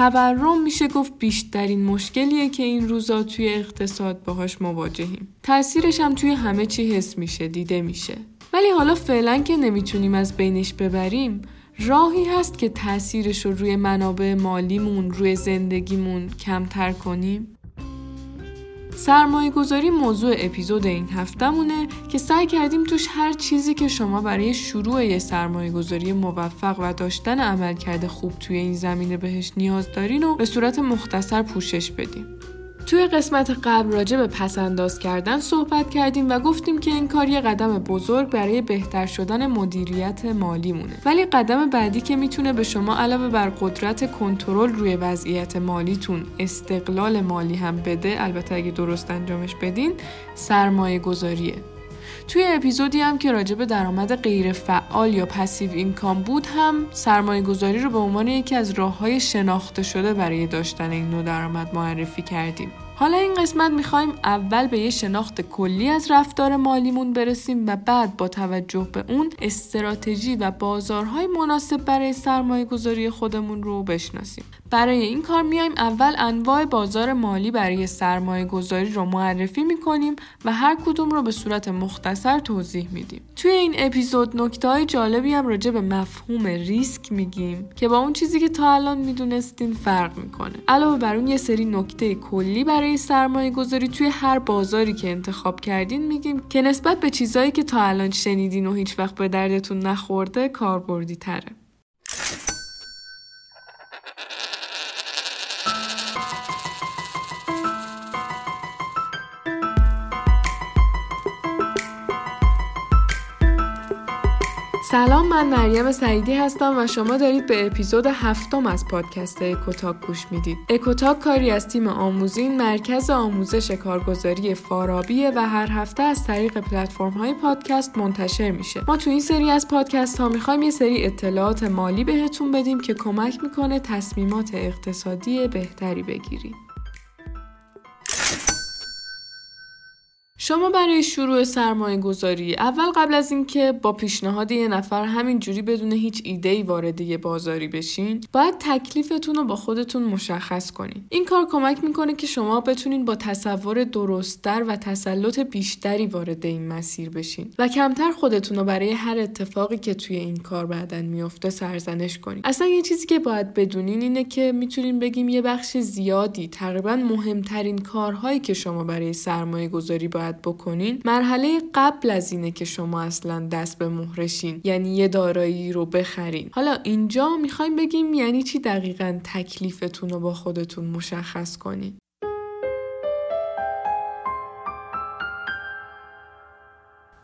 تورم میشه گفت بیشترین مشکلیه که این روزا توی اقتصاد باهاش مواجهیم. تاثیرش هم توی همه چی حس میشه دیده میشه. ولی حالا فعلا که نمی‌تونیم از بینش ببریم راهی هست که تاثیرش رو روی منابع مالیمون روی زندگیمون کمتر کنیم. سرمایه گذاری موضوع اپیزود این هفتهمونه که سعی کردیم توش هر چیزی که شما برای شروع یه سرمایه گذاری موفق و داشتن عملکرد خوب توی این زمینه بهش نیاز دارین و به صورت مختصر پوشش بدیم. توی قسمت قبل راجع به پسنداز کردن صحبت کردیم و گفتیم که این کار یه قدم بزرگ برای بهتر شدن مدیریت مالی مونه. ولی قدم بعدی که می‌تونه به شما علاوه بر قدرت کنترل روی وضعیت مالیتون استقلال مالی هم بده البته اگه درست انجامش بدین سرمایه گذاریه توی اپیزودی هم که راجع به درآمد غیر فعال یا پسیو اینکام بود هم سرمایه گذاری رو به عنوان یکی از راه های شناخته شده برای داشتن این نوع درآمد معرفی کردیم. حالا این قسمت می‌خوایم اول به یه شناخت کلی از رفتار مالیمون برسیم و بعد با توجه به اون استراتژی و بازارهای مناسب برای سرمایه گذاری خودمون رو بشناسیم. برای این کار میایم اول انواع بازار مالی برای سرمایه گذاری رو معرفی می‌کنیم و هر کدوم رو به صورت مختصر توضیح میدیم. توی این اپیزود نکته های جالبی هم راجع به مفهوم ریسک میگیم که با اون چیزی که تا الان می‌دونستین فرق می‌کنه. علاوه بر اون یه سری نکته کلی برای سرمایه گذاری توی هر بازاری که انتخاب کردین میگیم که نسبت به چیزهایی که تا الان شنیدین و هیچ وقت به دردتون نخورده کاربردی تره. سلام من مریم سعیدی هستم و شما دارید به اپیزود هفتم از پادکست اکوتاک گوش می‌دید. اکوتاک کاری از تیم آموزین مرکز آموزش کارگزاری فارابیه و هر هفته از طریق پلتفرم های پادکست منتشر میشه. ما تو این سری از پادکست ها می‌خوایم یه سری اطلاعات مالی بهتون بدیم که کمک می‌کنه تصمیمات اقتصادی بهتری بگیرید. شما برای شروع سرمایه گذاری اول قبل از اینکه با پیشنهاد یه نفر همینجوری بدون هیچ ایده ای وارد یه بازاری بشین باید تکلیفتون رو با خودتون مشخص کنین. این کار کمک می‌کنه که شما بتونین با تصور درستتر و تسلط بیشتری وارد این مسیر بشین و کمتر خودتون رو برای هر اتفاقی که توی این کار بعدن میافته سرزنش کنین. اصلا یه چیزی که باید بدونین اینه که می‌تونین بگیم یه بخش زیادی تقریبا مهمترین کارهایی که شما برای سرمایه گذاری باید بکنین مرحله قبل از اینه که شما اصلا دست به مهرشین یعنی یه دارایی رو بخرین. حالا اینجا می‌خوایم بگیم یعنی چی دقیقا تکلیفتون رو با خودتون مشخص کنین.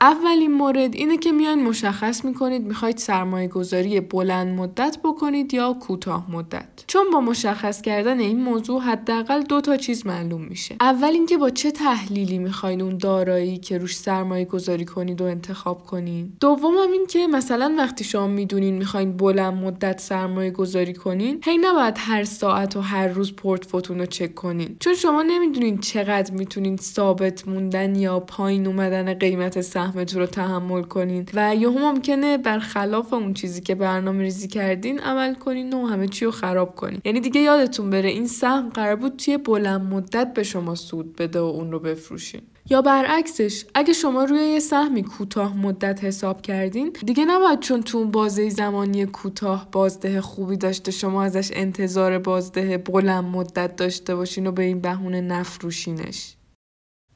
اولین مورد اینه که میان مشخص می‌کنید می‌خواید سرمایه گذاری بلند مدت بکنید یا کوتاه مدت. چون با مشخص کردن این موضوع حداقل دو تا چیز معلوم میشه. اول اینکه با چه تحلیلی می‌خواید اون دارایی که روش سرمایه گذاری کنید و انتخاب کنید. دوم هم این که مثلا وقتی شما می‌دونین می‌خواین بلند مدت سرمایه گذاری کنین هی نباید هر ساعت و هر روز پورتفوتون رو چک کنین چون شما نمی‌دونین چقدر می‌تونین ثابت موندن یا پایین اومدن قیمت سهم سهمتون رو تحمل کنین. و یهو ممکنه برخلاف اون چیزی که برنامه ریزی کردین عمل کنین و همه چی رو خراب کنین. یعنی دیگه یادتون بره این سهم قرار بود توی بلند مدت به شما سود بده و اون رو بفروشین. یا برعکسش اگه شما روی یه سهمی کوتاه مدت حساب کردین دیگه نباید چون تو اون بازه زمانی کوتاه بازده خوبی داشته شما ازش انتظار بازده بلند مدت داشته باشین و به این بهونه نفروشینش.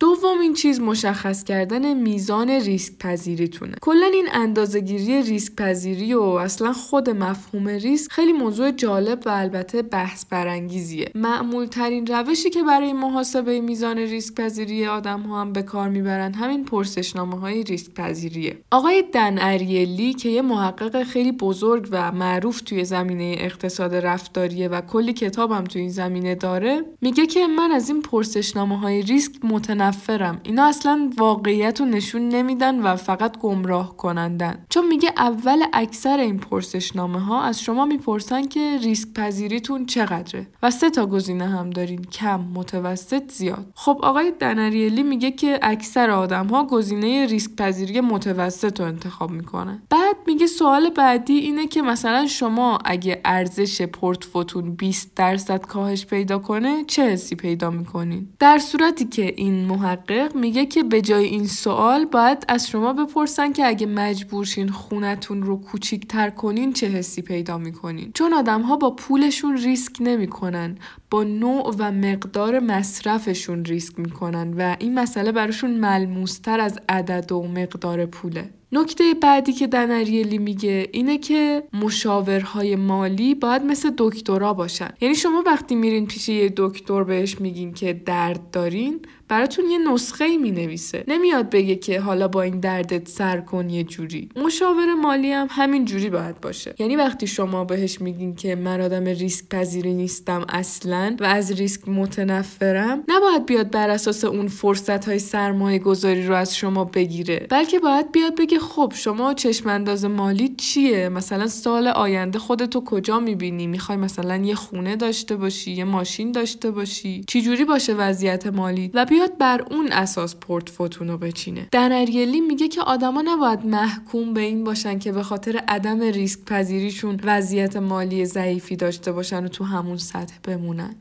دومین چیز مشخص کردن میزان ریسک پذیریتونه کلا این اندازهگیری ریسک پذیری و اصلا خود مفهوم ریسک خیلی موضوع جالب و البته بحث برانگیزیه معمول ترین روشی که برای محاسبه میزان ریسک پذیری آدم ها هم به کار می‌برن همین پرسشنامه های ریسک پذیریه آقای دن اریلی که یه محقق خیلی بزرگ و معروف توی زمینه اقتصاد رفتاریه و کلی کتابم توی این زمینه داره میگه که من از این پرسشنامه های ریسک متنفرم متنفرم اینا اصلا واقعیت رو نشون نمیدن و فقط گمراه کنندن. چون میگه اول اکثر این پرسشنامه ها از شما می‌پرسن که ریسک پذیریتون چقدره. و سه تا گزینه هم دارین. کم متوسط زیاد. خب آقای دنریلی میگه که اکثر آدم ها گزینه ریسک پذیری متوسط رو انتخاب می‌کنن. بعد میگه سوال بعدی اینه که مثلا شما اگه ارزش پورتفوتون 20 درصد کاهش پیدا کنه چه حسی پیدا می‌کنین؟ در صورتی که این محقق میگه که به جای این سوال باید از شما بپرسن که اگه مجبورشین خونتون رو کوچیکتر کنین چه حسی پیدا می‌کنین. چون آدم ها با پولشون ریسک نمی‌کنن با نوع و مقدار مصرفشون ریسک می‌کنن و این مسئله براشون ملموستر از عدد و مقدار پوله. نکته بعدی که دنریلی میگه اینه که مشاورهای مالی باید مثل دکترا باشن. یعنی شما وقتی میرین پیش یه دکتر بهش میگین که درد دارین براتون یه نسخه ای می نویسه نمیاد بگه که حالا با این دردت سر کن یه جوری. مشاور مالی هم همین جوری باید باشه. یعنی وقتی شما بهش میگین که من آدم ریسک پذیری نیستم اصلا و از ریسک متنفرم نباید بیاد بر اساس اون فرصت های سرمایه گذاری رو از شما بگیره. بلکه باید بیاد بگه خب شما چشم انداز مالی چیه؟ مثلا سال آینده خودتو کجا می‌بینی؟ می‌خوای مثلا یه خونه داشته باشی یه ماشین داشته باشی؟ چی جوری باشه وضعیت مالی؟ و بیاد بر اون اساس پورتفوتون رو بچینه. دنریلی میگه که آدما نباید محکوم به این باشن که به خاطر عدم ریسک پذیریشون وضعیت مالی ضعیفی داشته باشن و تو همون سطح بمونن.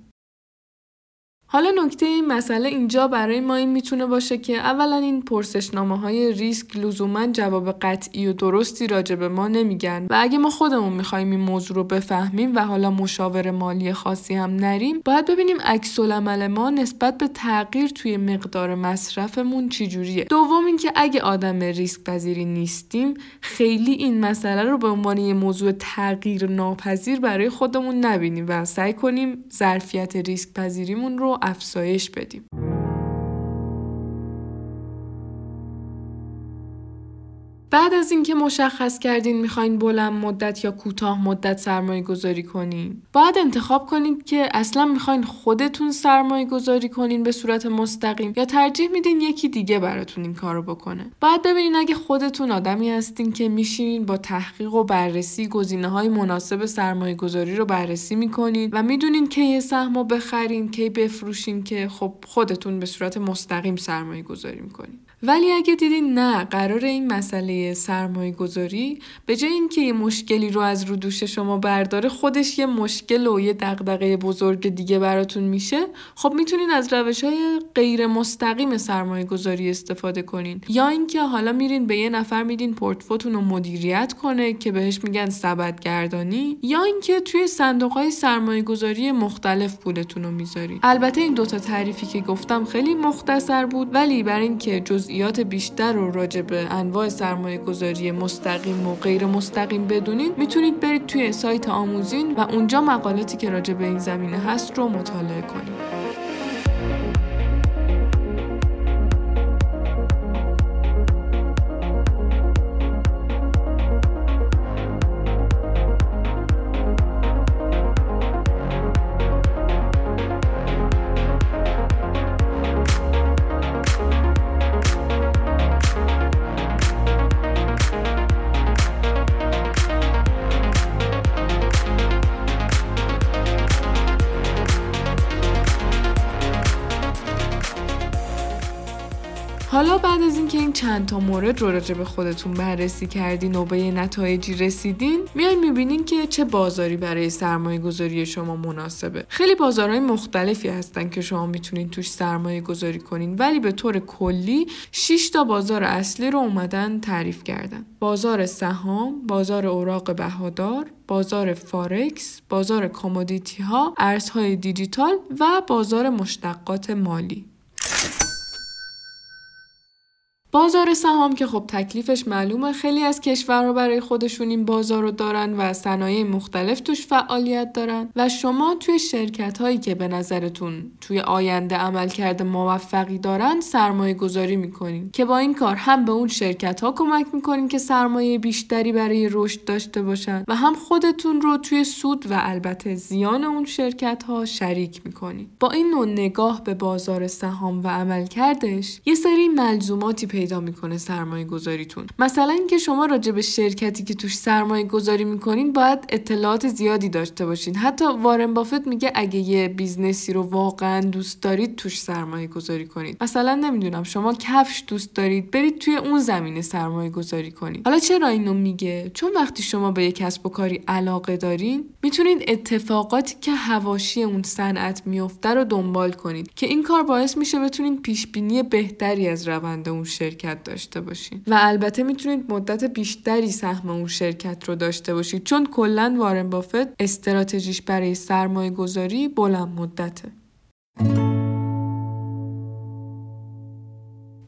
حالا نکته این مسئله اینجا برای ما این می‌تونه باشه که اولا این پرسشنامه های ریسک لزوما جواب قطعی و درستی راجع به ما نمیگن. و اگه ما خودمون می‌خوایم این موضوع رو بفهمیم و حالا مشاور مالی خاصی هم نریم باید ببینیم عکس عمل ما نسبت به تغییر توی مقدار مصرفمون چجوریه. دوم اینکه اگه آدم ریسک پذیری نیستیم خیلی این مسئله رو به عنوان یه موضوع تغییر ناپذیر برای خودمون نبینیم و سعی کنیم ظرفیت ریسک پذیریمون رو افزایش بدیم. بعد از اینکه مشخص کردین می‌خواین بلند مدت یا کوتاه مدت سرمایه گذاری کنین باید انتخاب کنید که اصلا می‌خواین خودتون سرمایه گذاری کنین به صورت مستقیم یا ترجیح میدین یکی دیگه براتون این کارو بکنه. باید ببینین اگه خودتون آدمی هستین که میشینین با تحقیق و بررسی گزینه های مناسب سرمایه گذاری رو بررسی می‌کنین و می‌دونین که یه سهم رو بخرین کی بفروشین که خب خودتون به صورت مستقیم سرمایه گذاری می‌کنین. ولی اگه دیدین نه قرار این مسئله سرمایه گذاری به جای اینکه یه مشکلی رو از رو دوش شما برداره خودش یه مشکل و یه دغدغه بزرگ دیگه براتون میشه خب می‌تونین از روش های غیر مستقیم سرمایه گذاری استفاده کنین. یا اینکه حالا میرین به یه نفر میدین پورتفوتون رو مدیریت کنه که بهش میگن سبدگردانی یا اینکه توی صندوق های سرمایه گذاری مختلف پولتون رو می‌ذارین. البته این دوتا تعریفی که گفتم خیلی مختصر بود ولی برای اینکه جز جزئیات بیشتر رو راجع به انواع سرمایه گذاری مستقیم و غیر مستقیم بدونید می‌تونید برید توی سایت آموزین و اونجا مقالاتی که راجع به این زمینه هست رو مطالعه کنید. چند تا مورد رو راجع به خودتون بررسی کردین و به یه نتایجی رسیدین میاین می‌بینین که چه بازاری برای سرمایه گذاری شما مناسبه خیلی بازارهای مختلفی هستن که شما می‌تونین توش سرمایه گذاری کنین ولی به طور کلی 6 تا بازار اصلی رو اومدن تعریف کردن بازار سهام بازار اوراق بهادار بازار فارکس، بازار commodity ها، ارزهای دیجیتال و بازار مشتقات مالی. بازار سهام که خب تکلیفش معلومه خیلی از کشورها برای خودشون این بازار رو دارن و صنایع مختلف توش فعالیت دارن. و شما توی شرکت هایی که به نظرتون توی آینده عملکرد موفقی دارن سرمایه گذاری می‌کنین. که با این کار هم به اون شرکت ها کمک می‌کنین که سرمایه بیشتری برای رشد داشته باشن. و هم خودتون رو توی سود و البته زیان اون شرکت ها شریک می‌کنین. با این نوع نگاه به بازار سهام و عملکردش یه سری ملزوماتی پیدا می‌کنه سرمایه گذاریتون مثلا اینکه شما راجع به شرکتی که توش سرمایه گذاری می‌کنین باید اطلاعات زیادی داشته باشین. حتی وارن بافت میگه اگه یه business ی رو واقعا دوست دارید توش سرمایه گذاری کنید. مثلا نمی‌دونم شما کفش دوست دارید برید توی اون زمینه سرمایه گذاری کنید. حالا چرا اینو میگه؟ چون وقتی شما به یه کسب و کاری علاقه دارین می‌تونید اتفاقاتی که هواشی اون صنعت میفته رو دنبال کنید که این کار باعث میشه بتونید پیش بینی بهتری از روند اون شرکت داشته باشین و البته می‌تونید مدت بیشتری سهم اون شرکت رو داشته باشید چون کلا وارن بافت استراتژیش برای سرمایه گذاری بلند مدته.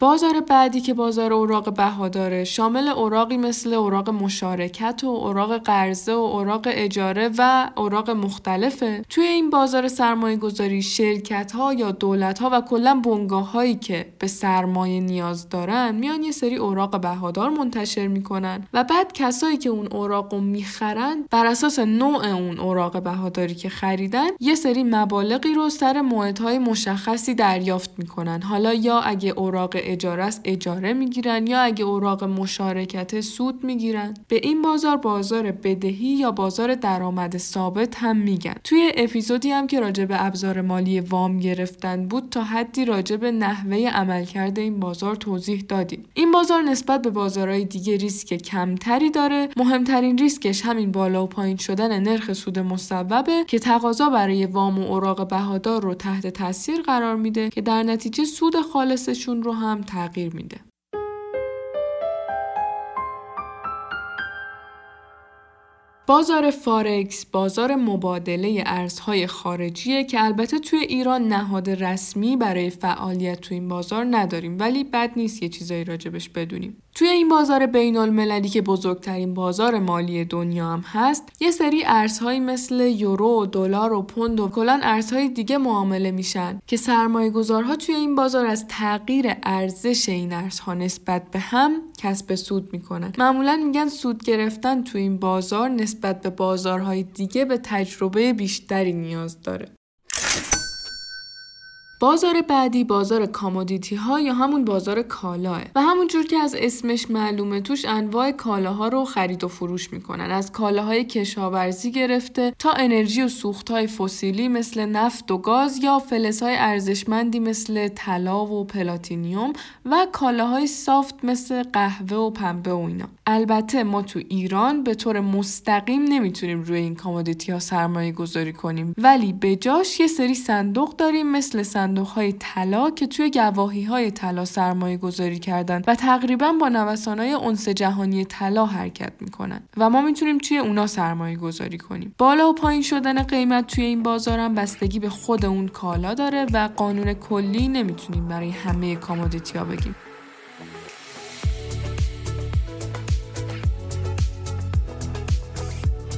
بازار بعدی که بازار اوراق بهاداره شامل اوراقی مثل اوراق مشارکت و اوراق قرضه و اوراق اجاره و اوراق مختلفه. توی این بازار سرمایه گذاری شرکت ها یا دولت ها و کلا بنگاه هایی که به سرمایه نیاز دارن میان یه سری اوراق بهادار منتشر می‌کنن و بعد کسایی که اون اوراق رو می‌خرن بر اساس نوع اون اوراق بهاداری که خریدن یه سری مبالغی رو سر موعدهای مشخصی دریافت می‌کنن. حالا یا اگه اوراق اجاره است اجاره می‌گیرن یا اگه اوراق مشارکت سود می‌گیرن. به این بازار بازار بدهی یا بازار درآمد ثابت هم میگن. توی اپیزودی هم که راجع به ابزار مالی وام گرفتن بود تا حدی راجع به نحوه عملکرد این بازار توضیح دادیم. این بازار نسبت به بازارهای دیگه ریسک کمتری داره. مهمترین ریسکش همین بالا و پایین شدن نرخ سود مصوبه که تقاضا برای وام و اوراق بهادار رو تحت تاثیر قرار میده که در نتیجه سود خالصشون رو هم تغییر میده. بازار فارکس بازار مبادله ارزهای خارجیه که البته توی ایران نهاد رسمی برای فعالیت تو این بازار نداریم ولی بد نیست یه چیزایی راجبش بدونیم. توی این بازار بین المللی که بزرگترین بازار مالی دنیا هم هست یه سری ارزهایی مثل یورو، دلار و پوند و کلا ارزهای دیگه معامله میشن که سرمایه گذارها توی این بازار از تغییر ارزش این ارزها نسبت به هم کسب سود می‌کنن. معمولا میگن سود گرفتن توی این بازار نسبت به بازارهای دیگه به تجربه بیشتری نیاز داره. بازار بعدی بازار commodity ها یا همون بازار کالاه و همونجور که از اسمش معلومه توش انواع کالاها رو خرید و فروش می‌کنن. از کالاهای کشاورزی گرفته تا انرژی و های فسیلی مثل نفت و گاز یا های ارزشمندی مثل طلا و platinum و کالاهای soft مثل قهوه و پنبه و اینا. البته ما تو ایران به طور مستقیم نمی‌تونیم روی این commodity ها سرمایه گذاری کنیم. ولی به جاش یه سری صندوق داریم مثل صندوق صندوق های طلا که توی گواهی های طلا سرمایه گذاری کردن و تقریبا با نوسان های انس جهانی طلا حرکت می‌کنن و ما می‌تونیم توی اونا سرمایه گذاری کنیم. بالا و پایین شدن قیمت توی این بازار هم بستگی به خود اون کالا داره و قانون کلی نمی‌تونیم برای همه commodity بگیم.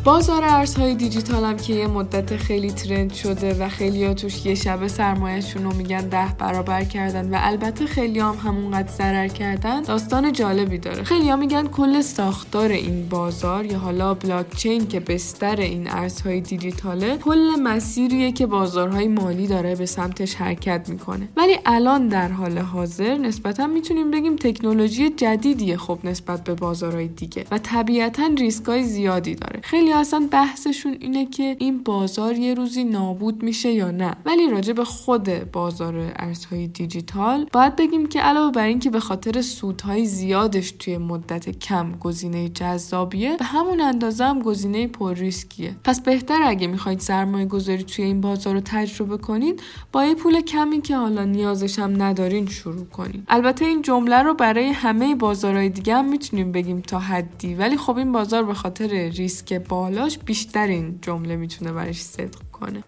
بازار ارزهای دیجیتال هم که یه مدت خیلی ترند شده و خیلی توش یه شبه سرمایهشون رو میگن ده برابر کردن و البته خیلی هم همونقدر ضرر کردن داستان جالبی داره. خیلی ها میگن کل ساختار این بازار یا حالا بلاکچین که بستر این ارزهای دیجیتاله کل مسیریه که بازارهای مالی داره به سمتش حرکت می‌کنه. ولی الان در حال حاضر نسبتا می‌تونیم بگیم تکنولوژی جدیدیه خب نسبت به بازارهای دیگه و طبیعتا ریسکای زیادی داره. خیلی اصلا بحثشون اینه که این بازار یه روزی نابود میشه یا نه. ولی راجع به خود بازار ارزهای دیجیتال باید بگیم که علاوه بر اینکه به خاطر سودهای زیادش توی مدت کم گزینه جذابیه به همون اندازه هم گزینه پر ریسکیه. پس بهتر اگه می‌خواید سرمایه گذاری توی این بازار رو تجربه کنید با یه پول کمی که حالا نیازش هم ندارین شروع کنید البته این جمله رو برای همه بازارهای دیگه هم می‌تونیم بگیم تا حدی ولی خب این بازار به خاطر ریسک با بالاش بیشتر این جمله می‌تونه برش صدق کنه.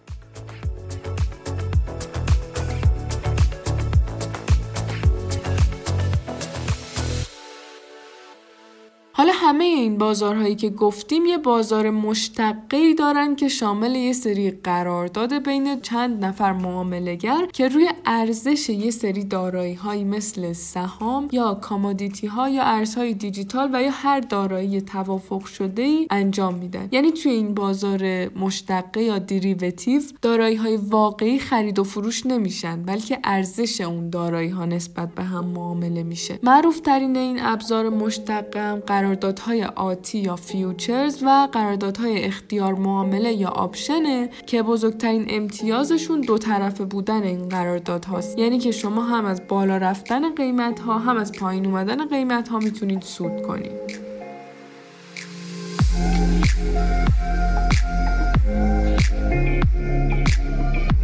حالا همه این بازارهایی که گفتیم یه بازار مشتقه دارن که شامل یه سری قرارداد بین چند نفر معامله‌گر که روی ارزش یه سری دارایی هایی مثل سهام یا commodity ها یا ارزهای دیجیتال و یا هر دارایی توافق شده ای انجام میدن. یعنی توی این بازار مشتقه یا derivative دارایی های واقعی خرید و فروش نمیشن بلکه ارزش اون دارایی ها نسبت به هم معامله میشه. معروف ترین این ابزار مشتقه هم قراردادهای آتی یا فیوچرز و قراردادهای اختیار معامله یا آپشنه که بزرگترین امتیازشون دو طرفه بودن این قرارداد هاست یعنی که شما هم از بالا رفتن قیمت ها هم از پایین اومدن قیمت ها می‌تونید سود کنید.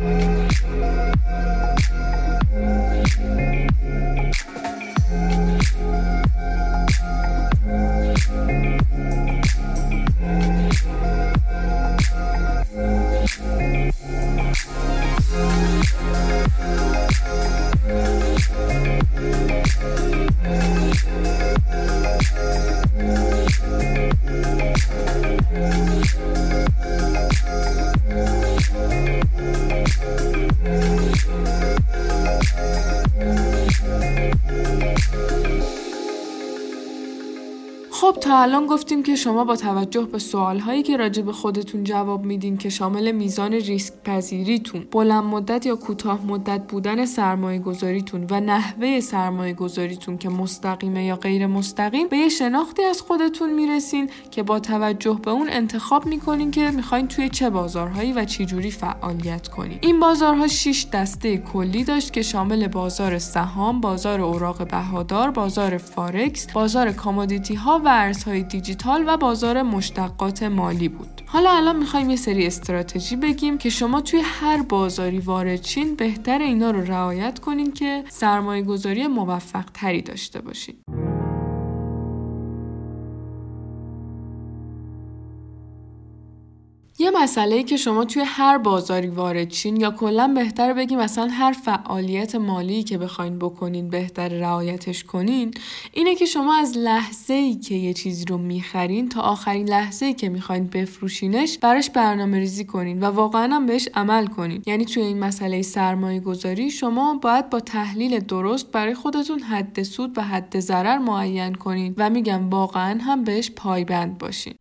خب الان گفتیم که شما با توجه به سوال هایی که راجع به خودتون جواب میدین که شامل میزان ریسک پذیریتون، بلند مدت یا کوتاه مدت بودن سرمایه گذاریتون و نحوه سرمایه گذاریتون که مستقیمه یا غیر مستقیم به یه شناختی از خودتون می‌رسین که با توجه به اون انتخاب می‌کنین که می‌خواین توی چه بازارهایی و چی جوری فعالیت کنین. این بازارها 6 دسته کلی داشت که شامل بازار سهام، بازار اوراق بهادار، بازار فارکس، بازار commodity ها و ارزهای دیجیتال و بازار مشتقات مالی بود. حالا الان می‌خوایم یه سری استراتژی بگیم که شما توی هر بازاری وارد چین بهتر اینا رو رعایت کنین که سرمایه گذاری موفق تری داشته باشین. یه مسئله که شما توی هر بازاری وارد چین یا کلا بهتر بگیم مثلا هر فعالیت مالی که بخواین بکنین بهتر رعایتش کنین اینه که شما از لحظه ای که یه چیزی رو می‌خرین تا آخرین لحظه ای که می‌خواین بفروشینش براش برنامه ریزی کنین و واقعا هم بهش عمل کنین. یعنی توی این مسئله سرمایه گذاری شما باید با تحلیل درست برای خودتون حد سود و حد ضرر معین کنین و میگم واقعا هم بهش پایبند باشین.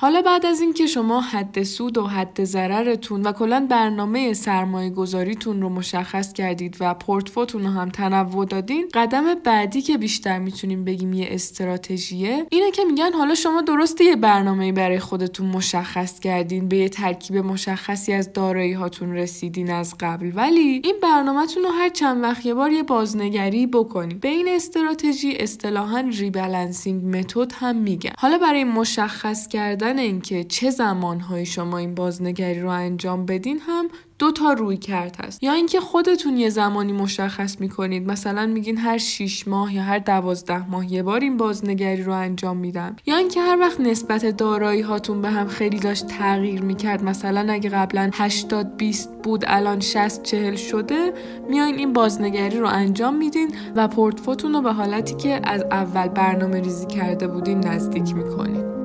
حالا بعد از اینکه شما حد سود و حد ضررتون و کلا برنامه سرمایه گذاریتون رو مشخص کردید و پورتفوتون رو هم تنوع دادین قدم بعدی که بیشتر می‌تونیم بگیم یه استراتژیه اینه که میگن حالا شما درسته یه برنامه برای خودتون مشخص کردین به یه ترکیب مشخصی از دارایی هاتون رسیدین از قبل ولی این برنامهتون رو هر چند وقت یه بار یه بازنگری بکنید به این استراتژی اصطلاحا ریبالانسینگ متد هم میگن. حالا برای مشخص کردن کردن اینکه چه زمانهایی شما این بازنگری رو انجام بدین هم دو تا روی کرد هست. یا اینکه خودتون یه زمانی مشخص می‌کنید. مثلا میگین هر 6 ماه یا هر دوازده ماه یه بار این بازنگری رو انجام میدم. یا اینکه هر وقت نسبت دارایی هاتون به هم خیلی داشت تغییر می‌کرد. مثلا اگه قبلا 80 20 بود الان 60 40 شده میاین این بازنگری رو انجام میدین و پورتفوتون رو به حالتی که از اول برنامه ریزی کرده بودین نزدیک می‌کنید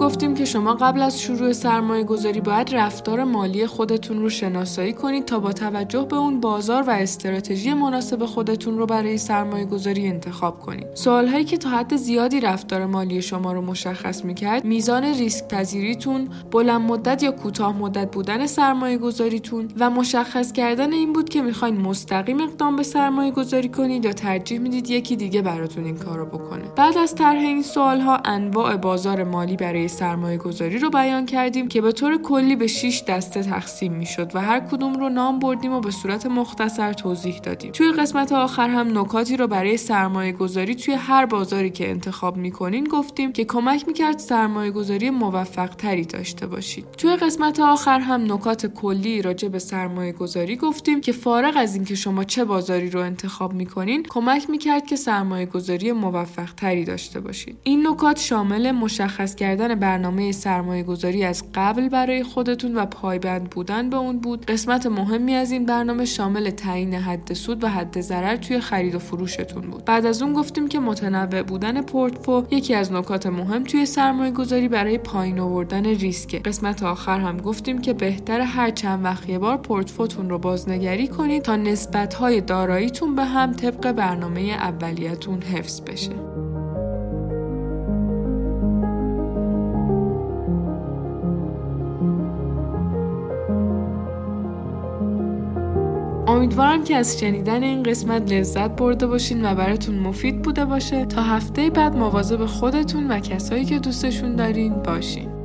گفتیم که شما قبل از شروع سرمایه گذاری باید رفتار مالی خودتون رو شناسایی کنید تا با توجه به اون بازار و استراتژی مناسب خودتون رو برای سرمایه گذاری انتخاب کنید. سوال هایی که تا حد زیادی رفتار مالی شما رو مشخص می‌کرد میزان ریسک پذیریتون، بلند مدت یا کوتاه مدت بودن سرمایه گذاریتون و مشخص کردن این بود که می‌خواین مستقیم اقدام به سرمایه گذاری کنید یا ترجیح می‌دید یکی دیگه براتون این کارو بکنه. بعد از طرح این سوال ها انواع بازار مالی برای سرمایه گذاری رو بیان کردیم که به طور کلی به 6 دسته تقسیم می‌شد و هر کدوم رو نام بردیم و به صورت مختصر توضیح دادیم. توی قسمت آخر هم نکاتی رو برای سرمایه گذاری توی هر بازاری که انتخاب می‌کنین گفتیم که کمک می‌کرد سرمایه گذاری موفق تری داشته باشید. توی قسمت آخر هم نکات کلی راجع به سرمایه گذاری گفتیم که فارغ از اینکه شما چه بازاری رو انتخاب می‌کنین کمک می‌کرد که سرمایه گذاری موفق تری داشته باشید. این نکات شامل مشخص کردن برنامه سرمایه گذاری از قبل برای خودتون و پایبند بودن به اون بود. قسمت مهمی از این برنامه شامل تعیین حد سود و حد ضرر توی خرید و فروشتون بود. بعد از اون گفتیم که متنوع بودن پورتفو یکی از نکات مهم توی سرمایه گذاری برای پایین آوردن ریسک قسمت آخر هم گفتیم که بهتر هر چند وقت یه بار پورتفوتون رو بازنگری کنید تا نسبت های داراییتون به هم طبق برنامه اولیتون حفظ بشه. امیدوارم که از شنیدن این قسمت لذت برده باشین و براتون مفید بوده باشه. تا هفته بعد مواظب خودتون و کسایی که دوستشون دارین باشین.